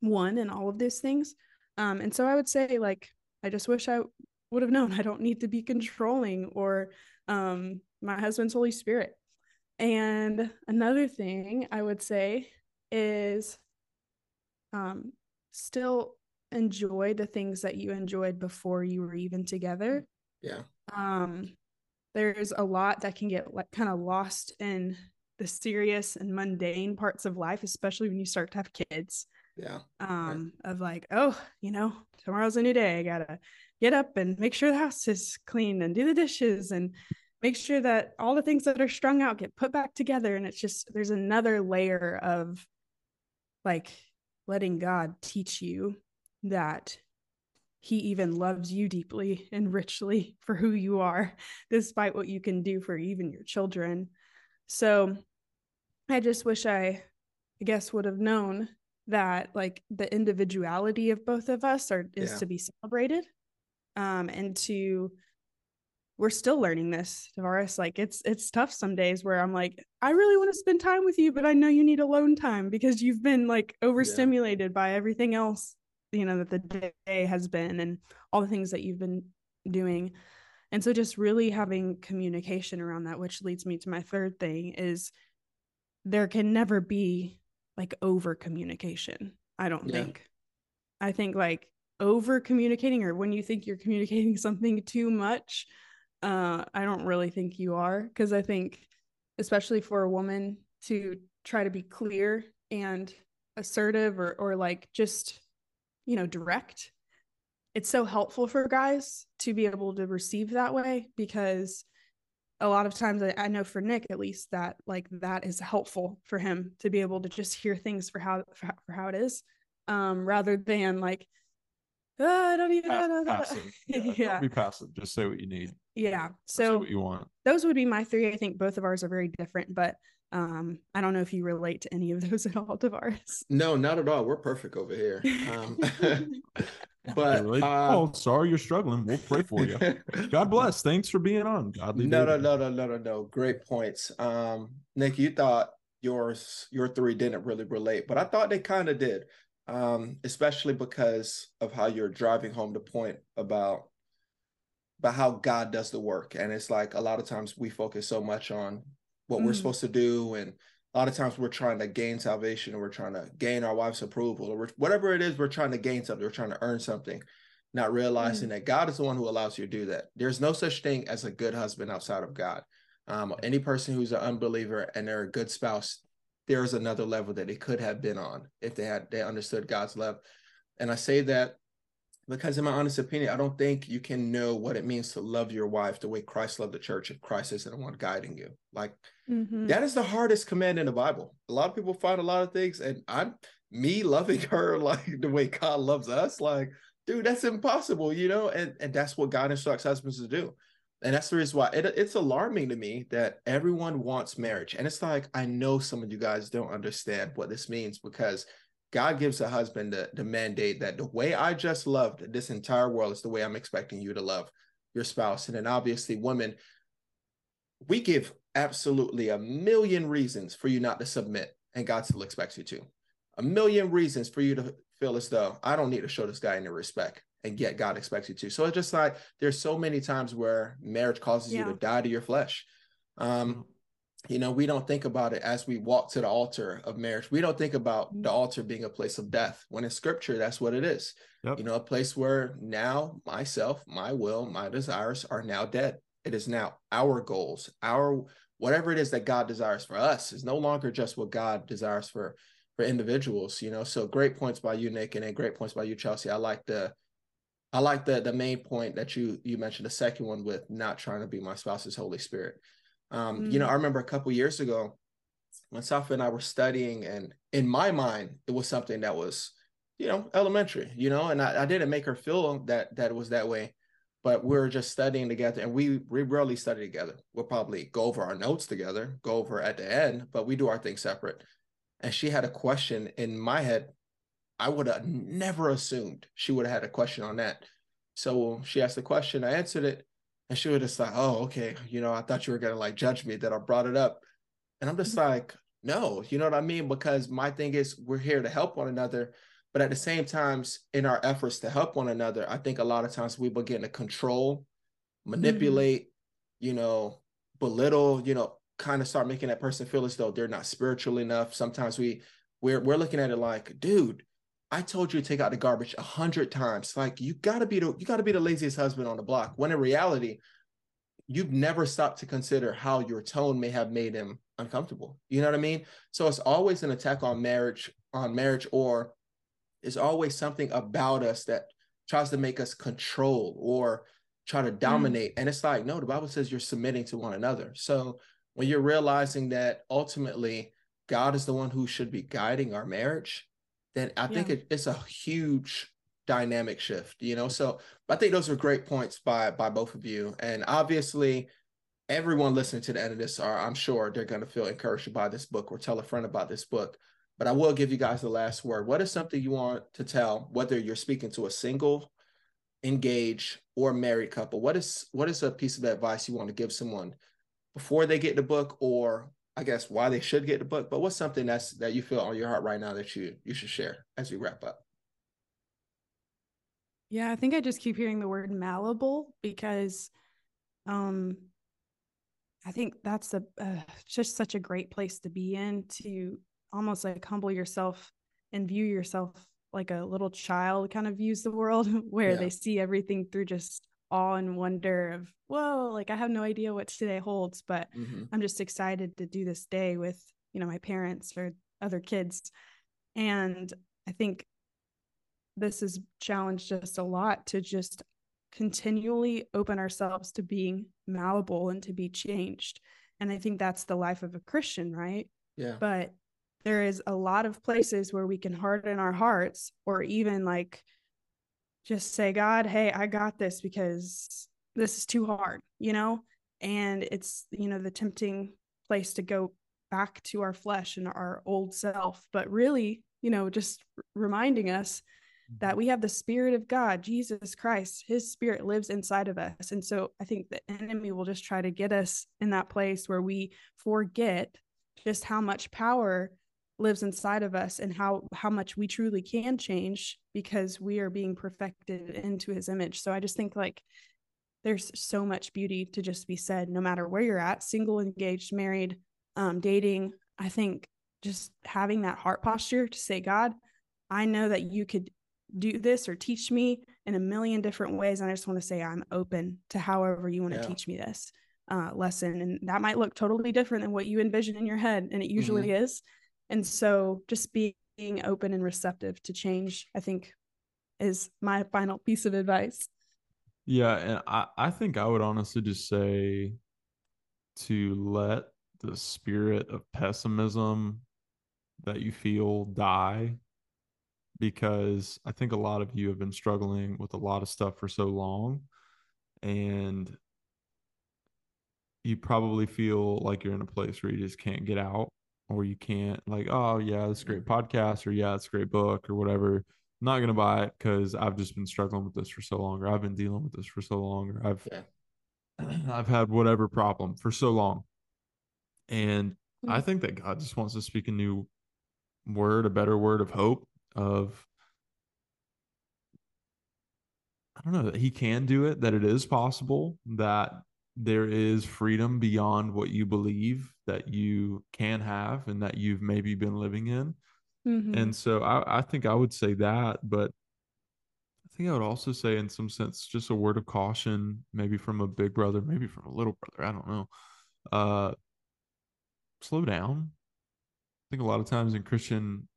one in all of those things. Um, and so I would say, like, I just wish I would have known I don't need to be controlling or um, my husband's Holy Spirit. And another thing I would say is um, still enjoy the things that you enjoyed before you were even together. Yeah. Um, there's a lot that can get like kind of lost in the serious and mundane parts of life, especially when you start to have kids Yeah. um of like oh you know tomorrow's a new day i gotta get up and make sure the house is clean and do the dishes and make sure that all the things that are strung out get put back together and it's just there's another layer of like letting god teach you that he even loves you deeply and richly for who you are despite what you can do for even your children so i just wish i I guess, would have known that like the individuality of both of us are is Yeah. to be celebrated. Um, and to we're still learning this, Tovares. Like it's it's tough some days where I'm like, I really want to spend time with you, but I know you need alone time because you've been like overstimulated by everything else, you know, that the day has been and all the things that you've been doing. And so just really having communication around that, which leads me to my third thing is there can never be like over communication. I don't Yeah. think. I think like over communicating or when you think you're communicating something too much, uh, I don't really think you are because I think, especially for a woman to try to be clear and assertive or or like just you know direct it's so helpful for guys to be able to receive that way because a lot of times I, I know for Nick at least that like that is helpful for him to be able to just hear things for how for, how- for how it is um rather than like "Oh, I don't even Pa- know passive. Yeah, yeah be passive. Just say what you need. yeah so what you want. those would be my three I think both of ours are very different but um I don't know if you relate to any of those at all Tovares No, not at all. We're perfect over here. Um, but Really? uh, oh, sorry you're struggling. We'll pray for you. God bless. Thanks for being on. Godly. no, no, Dating. no, no, no, no, no. Great points. Um, Nick, you thought yours, your three didn't really relate, but I thought they kind of did. Um, especially because of how you're driving home the point about about how God does the work. And it's like a lot of times we focus so much on what we're Mm. supposed to do, and a lot of times we're trying to gain salvation, or we're trying to gain our wife's approval, or whatever it is, we're trying to gain something, we're trying to earn something, not realizing that God is the one who allows you to do that. There's no such thing as a good husband outside of God. Um, any person who's an unbeliever and they're a good spouse, there's another level that they could have been on if they had they understood God's love. And I say that because in my honest opinion, I don't think you can know what it means to love your wife the way Christ loved the church if Christ isn't the one guiding you. Like Mhm. that is the hardest command in the Bible. A lot of people find a lot of things, and I'm me loving her like the way God loves us. Like, dude, that's impossible, you know. And and that's what God instructs husbands to do. And that's the reason why it, it's alarming to me that everyone wants marriage. And it's like I know some of you guys don't understand what this means because God gives a husband the, the mandate that the way I just loved this entire world is the way I'm expecting you to love your spouse. And then obviously, women, we give absolutely a million reasons for you not to submit, and God still expects you to. A million reasons for you to feel as though I don't need to show this guy any respect, and yet God expects you to. So it's just like there's so many times where marriage causes you to die to your flesh. Um, you know, we don't think about it as we walk to the altar of marriage. We don't think about the mm-hmm. altar being a place of death. When in scripture, that's what it is. Yep. You know, a place where now myself, my will, my desires are now dead. It is now our goals, our whatever it is that God desires for us is no longer just what God desires for for individuals, you know. So great points by you, Nick, and then great points by you, Chelsea. I like the I like the the main point that you you mentioned, the second one with not trying to be my spouse's Holy Spirit. Um, you know, Mm. I remember a couple years ago when Safa and I were studying, and in my mind, it was something that was, you know, elementary, you know, and I, I didn't make her feel that that it was that way, but we were just studying together, and we we rarely study together. We'll probably go over our notes together, go over at the end, but we do our thing separate. And she had a question in my head. I would have never assumed she would have had a question on that. So she asked the question, I answered it, and she was just like, "Oh, okay, you know, I thought you were gonna like judge me that I brought it up," and I'm just mm-hmm. like, "No, you know what I mean?" Because my thing is, we're here to help one another, but at the same times, in our efforts to help one another, I think a lot of times we begin to control, mm-hmm. manipulate, you know, belittle, you know, kind of start making that person feel as though they're not spiritual enough. Sometimes we we're we're looking at it like, dude, I told you to take out the garbage a hundred times. Like you gotta be the you gotta be the laziest husband on the block. When in reality, you've never stopped to consider how your tone may have made him uncomfortable. You know what I mean? So it's always an attack on marriage, on marriage, or it's always something about us that tries to make us control or try to mm. dominate. And it's like, no, the Bible says you're submitting to one another. So when you're realizing that ultimately God is the one who should be guiding our marriage, then I think Yeah. it, it's a huge dynamic shift, you know. So I think those are great points by by both of you. And obviously, everyone listening to the end of this are, I'm sure they're going to feel encouraged by this book or tell a friend about this book. but I will give you guys the last word. What is something you want to tell, whether you're speaking to a single, engaged, or married couple? What is what is a piece of advice you want to give someone before they get the book, or I guess why they should get the book? But what's something that's that you feel on your heart right now that you you should share as we wrap up? Yeah, I think I just keep hearing the word malleable because um I think that's a uh, just such a great place to be in to almost like humble yourself and view yourself like a little child kind of views the world where Yeah. they see everything through just awe and wonder of whoa like I have no idea what today holds but Mhm. I'm just excited to do this day with, you know, my parents or other kids. And I think this has challenged us a lot to just continually open ourselves to being malleable and to be changed. And I think that's the life of a Christian, right? Yeah. But there is a lot of places where we can harden our hearts or even like just say, God, hey, I got this because this is too hard, you know? And it's, you know, the tempting place to go back to our flesh and our old self. But really, you know, just reminding us that mm-hmm. we have the Spirit of God, Jesus Christ, His Spirit lives inside of us. And so I think the enemy will just try to get us in that place where we forget just how much power lives inside of us and how how much we truly can change because we are being perfected into his image. So I just think like there's so much beauty to just be said no matter where you're at, single, engaged, married, um dating. I think just having that heart posture to say God, I know that you could do this or teach me in a million different ways. And I just want to say I'm open to however you want to teach me this uh, lesson. And that might look totally different than what you envision in your head. And it usually is. And so just being, open and receptive to change, I think is my final piece of advice. Yeah, and I, I think I would honestly just say to let the spirit of pessimism that you feel die because I think a lot of you have been struggling with a lot of stuff for so long and you probably feel like you're in a place where you just can't get out or you can't like oh yeah this is a great podcast or yeah it's a great book or whatever I'm not gonna buy it because I've just been struggling with this for so long or I've been dealing with this for so long or I've Yeah. I've had whatever problem for so long and I Mm. think that God just wants to speak a new word, a better word of hope of I don't know that he can do it, that it is possible, that there is freedom beyond what you believe that you can have and that you've maybe been living in. Mhm. And so I, I think I would say that, but I think I would also say, in some sense, just a word of caution, maybe from a big brother, maybe from a little brother. I don't know. Uh, slow down. I think a lot of times in Christian,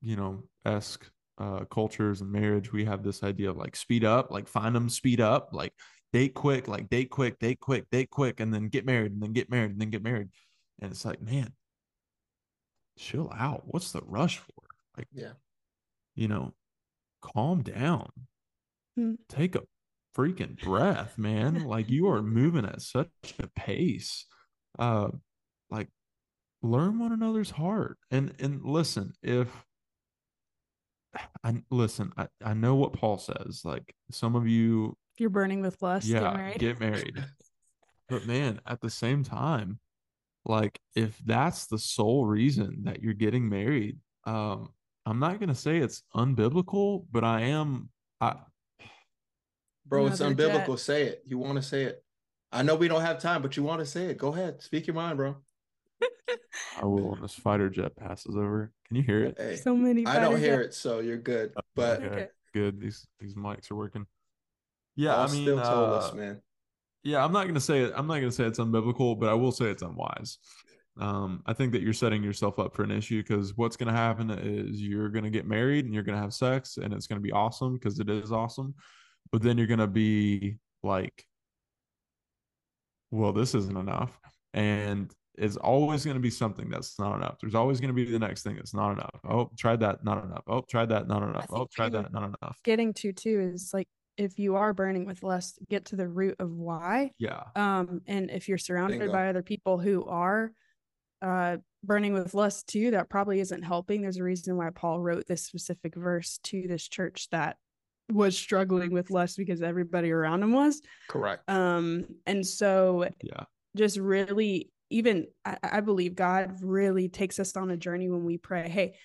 you know, esque uh, cultures and marriage, we have this idea of like speed up, like find them, speed up, like date quick, like date quick, date quick, date quick, and then get married, and then get married, and then get married. And it's like, man, chill out. What's the rush for? Like, Yeah. you know, calm down. Hmm. Take a freaking breath, man. like you are moving at such a pace. Uh like learn one another's heart. And and listen, if I listen, I, I know what Paul says. Like some of you, if you're burning with lust, yeah, get married. get married. But man, at the same time, like if that's the sole reason that you're getting married, um, I'm not gonna say it's unbiblical, but I am I Bro, it's Another jet. unbiblical. Say it. You want to say it. I know we don't have time, but you want to say it. Go ahead. Speak your mind, bro. I will when this fighter jet passes over. Can you hear it? Hey, so many. I don't fighter hear jets. it, so you're good. But Okay. Good. These these mics are working. Yeah, Paul I mean, still told uh, us, man. yeah, I'm not gonna say it. I'm not gonna say it's unbiblical, but I will say it's unwise. Um, I think that you're setting yourself up for an issue because what's gonna happen is you're gonna get married and you're gonna have sex and it's gonna be awesome because it is awesome, but then you're gonna be like, well, this isn't enough, and it's always going to be something that's not enough. There's always going to be the next thing that's not enough. Oh, tried that, not enough. Oh, tried that, not enough. Oh, tried that, not enough. Getting to too is like if you are burning with lust, get to the root of why. Yeah. Um, and if you're surrounded Bingo. by other people who are uh burning with lust too, that probably isn't helping. There's a reason why Paul wrote this specific verse to this church that was struggling with lust because everybody around him was. Correct. Um, and so Yeah. just really even I, I believe God really takes us on a journey when we pray, hey,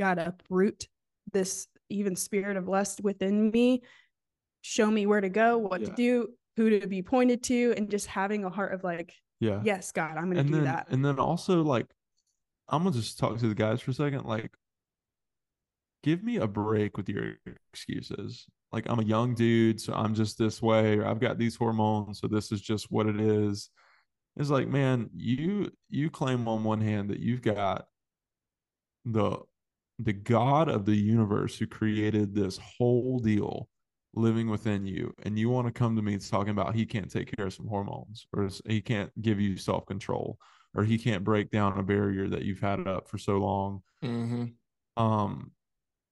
God, uproot this even spirit of lust within me. Show me where to go, what to do, who to be pointed to, and just having a heart of like, Yeah. yes, God, I'm gonna and do then that. and then also like i'm gonna just talk to the guys for a second like give me a break with your excuses like i'm a young dude so i'm just this way or i've got these hormones so this is just what it is it's like man you you claim on one hand that you've got the the god of the universe who created this whole deal living within you and you want to come to me talking about he can't take care of some hormones or he can't give you self-control or he can't break down a barrier that you've had up for so long Mm-hmm. um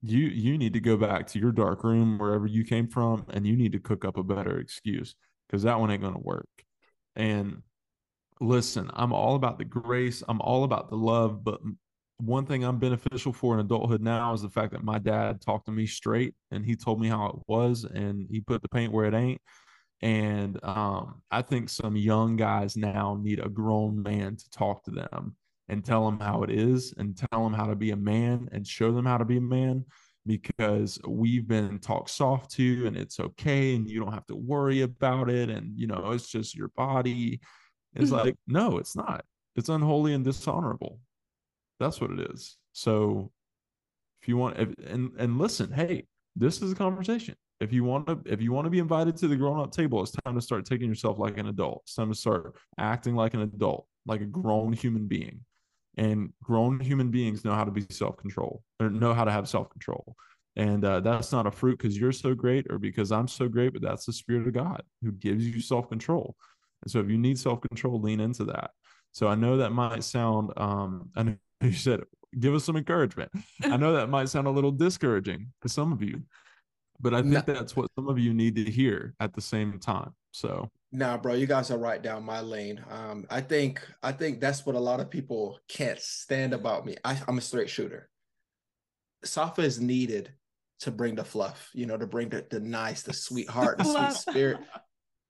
you you need to go back to your dark room wherever you came from and you need to cook up a better excuse because that one ain't going to work and listen i'm all about the grace i'm all about the love but one thing i'm beneficial for in adulthood now is the fact that my dad talked to me straight and he told me how it was and he put the paint where it ain't. And um, i think some young guys now need a grown man to talk to them and tell them how it is and tell them how to be a man and show them how to be a man because we've been talked soft to and it's okay and you don't have to worry about it and you know it's just your body. It's Mhm. like no it's not. It's unholy and dishonorable that's what it is. So if you want if, and and listen hey this is a conversation. If you want to if you want to be invited to the grown-up table it's time to start taking yourself like an adult. It's time to start acting like an adult like a grown human being. And grown human beings know how to be self-control or know how to have self-control. And uh, that's not a fruit because you're so great or because i'm so great but that's the spirit of god who gives you self-control. And so if you need self-control lean into that. So i know that might sound um i know you said give us some encouragement i know that might sound a little discouraging to some of you but i think No. that's what some of you need to hear at the same time so Nah, bro, you guys are right down my lane. Um, I think I think that's what a lot of people can't stand about me. I, I'm a straight shooter. Safa is needed to bring the fluff, you know, to bring the, the nice, the sweetheart, the sweet spirit.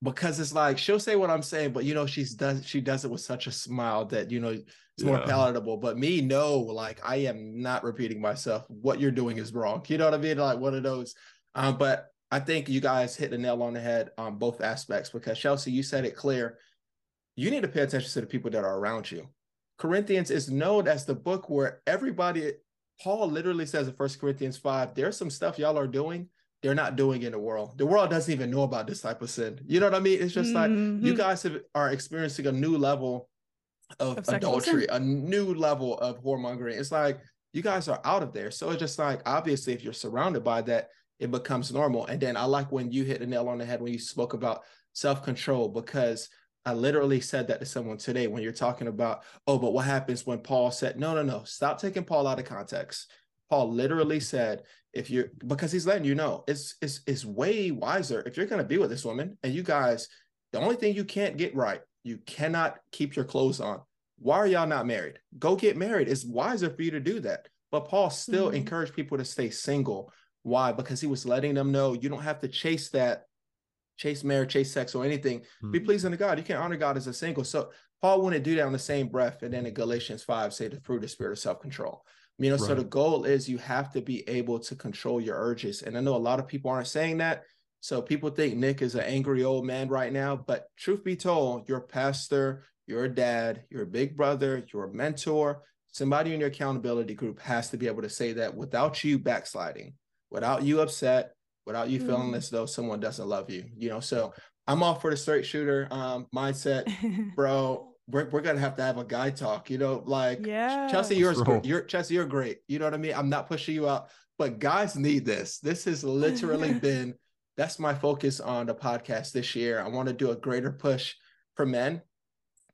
Because it's like she'll say what I'm saying, but you know, she's does she does it with such a smile that you know it's more Yeah. palatable. But me, no, like I am not repeating myself. What you're doing is wrong. You know what I mean? Like one of those. Um, but I think you guys hit the nail on the head on both aspects because Chelsea, you said it clear. You need to pay attention to the people that are around you. Corinthians is known as the book where everybody, Paul literally says in First Corinthians 5, there's some stuff y'all are doing, they're not doing in the world. The world doesn't even know about this type of sin. You know what I mean? It's just like mm-hmm. you guys have, are experiencing a new level of, Of adultery, a new level of whoremongering. It's like you guys are out of there. So it's just like obviously if you're surrounded by that, it becomes normal. And then I like when you hit the nail on the head when you spoke about self-control because I literally said that to someone today when you're talking about, oh, but what happens when Paul said, no, no, no, stop taking Paul out of context. Paul literally said, if you're because he's letting you know it's it's it's way wiser if you're gonna be with this woman and you guys, the only thing you can't get right, you cannot keep your clothes on. Why are y'all not married? Go get married. It's wiser for you to do that. But Paul still Mhm. encouraged people to stay single. Why? Because he was letting them know you don't have to chase that, chase marriage, chase sex, or anything. Be Mhm. pleasing to God. You can't honor God as a single. So Paul wouldn't do that on the same breath. And then in Galatians 5, say the fruit of the spirit of self-control. You know, so the goal is you have to be able to control your urges. And I know a lot of people aren't saying that. So people think Nick is an angry old man right now. But truth be told, you're pastor, you're dad, you're big brother, you're mentor. Somebody in your accountability group has to be able to say that without you backsliding, without you upset, without you feeling Mhm. as though someone doesn't love you. You know, so I'm all for the straight shooter um, mindset, bro. We're, we're gonna have to have a guy talk. You know, like Yeah. Chelsea, yours, Let's you're Chelsea, you're great. You know what I mean? I'm not pushing you out, but guys need this. This has literally been that's my focus on the podcast this year. I want to do a greater push for men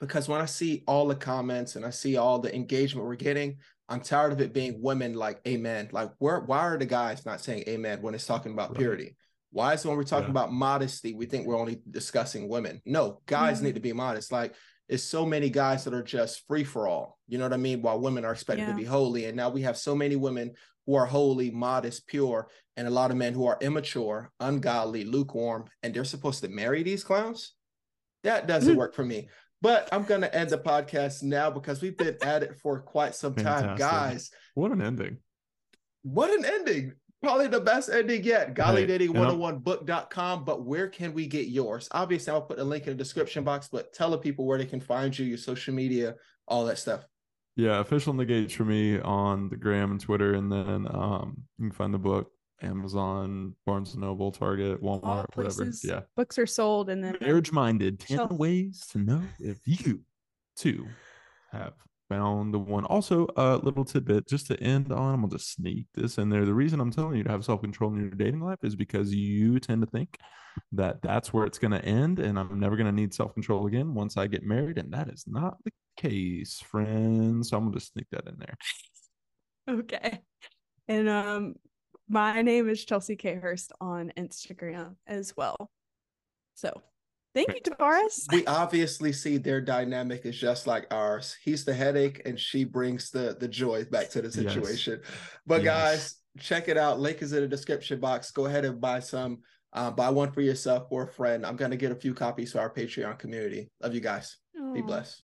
because when I see all the comments and I see all the engagement we're getting, I'm tired of it being women like amen. Like where why are the guys not saying amen when it's talking about Right. purity? Why is it when we're talking Yeah. about modesty, we think we're only discussing women? No, guys Mhm. need to be modest. Like is so many guys that are just free for all. You know what I mean? While women are expected Yeah. to be holy. And now we have so many women who are holy, modest, pure, and a lot of men who are immature, ungodly, lukewarm, and they're supposed to marry these clowns. That doesn't mm-hmm. work for me. But I'm going to end the podcast now because we've been at it for quite some time. Fantastic. Guys, What an ending. what an ending. Probably the best ending yet. Hey, and I'm- GodlyDating101book.com. But where can we get yours? Obviously, I'll put a link in the description box, but tell the people where they can find you, your social media, all that stuff. Yeah, official negates for me on the gram and Twitter, and then um you can find the book Amazon, Barnes and Noble, Target, Walmart, whatever. Yeah. books are sold, and then Marriage minded. Ten ways to know if you too have found the one. Also, a little tidbit just to end on. I'm gonna just sneak this in there. The reason I'm telling you to have self control in your dating life is because you tend to think that that's where it's gonna end, and I'm never gonna need self control again once I get married, and that is not the case, friends. So I'm gonna just sneak that in there. Okay. And um my name is Chelsea K. Hurst on Instagram as well. So thank you, Tovares. We obviously see their dynamic is just like ours. He's the headache, and she brings the the joy back to the Yes. situation. But Yes. guys, check it out. Link is in the description box. Go ahead and buy some. Uh, buy one for yourself or a friend. I'm gonna get a few copies for our Patreon community. Love you guys. Be blessed.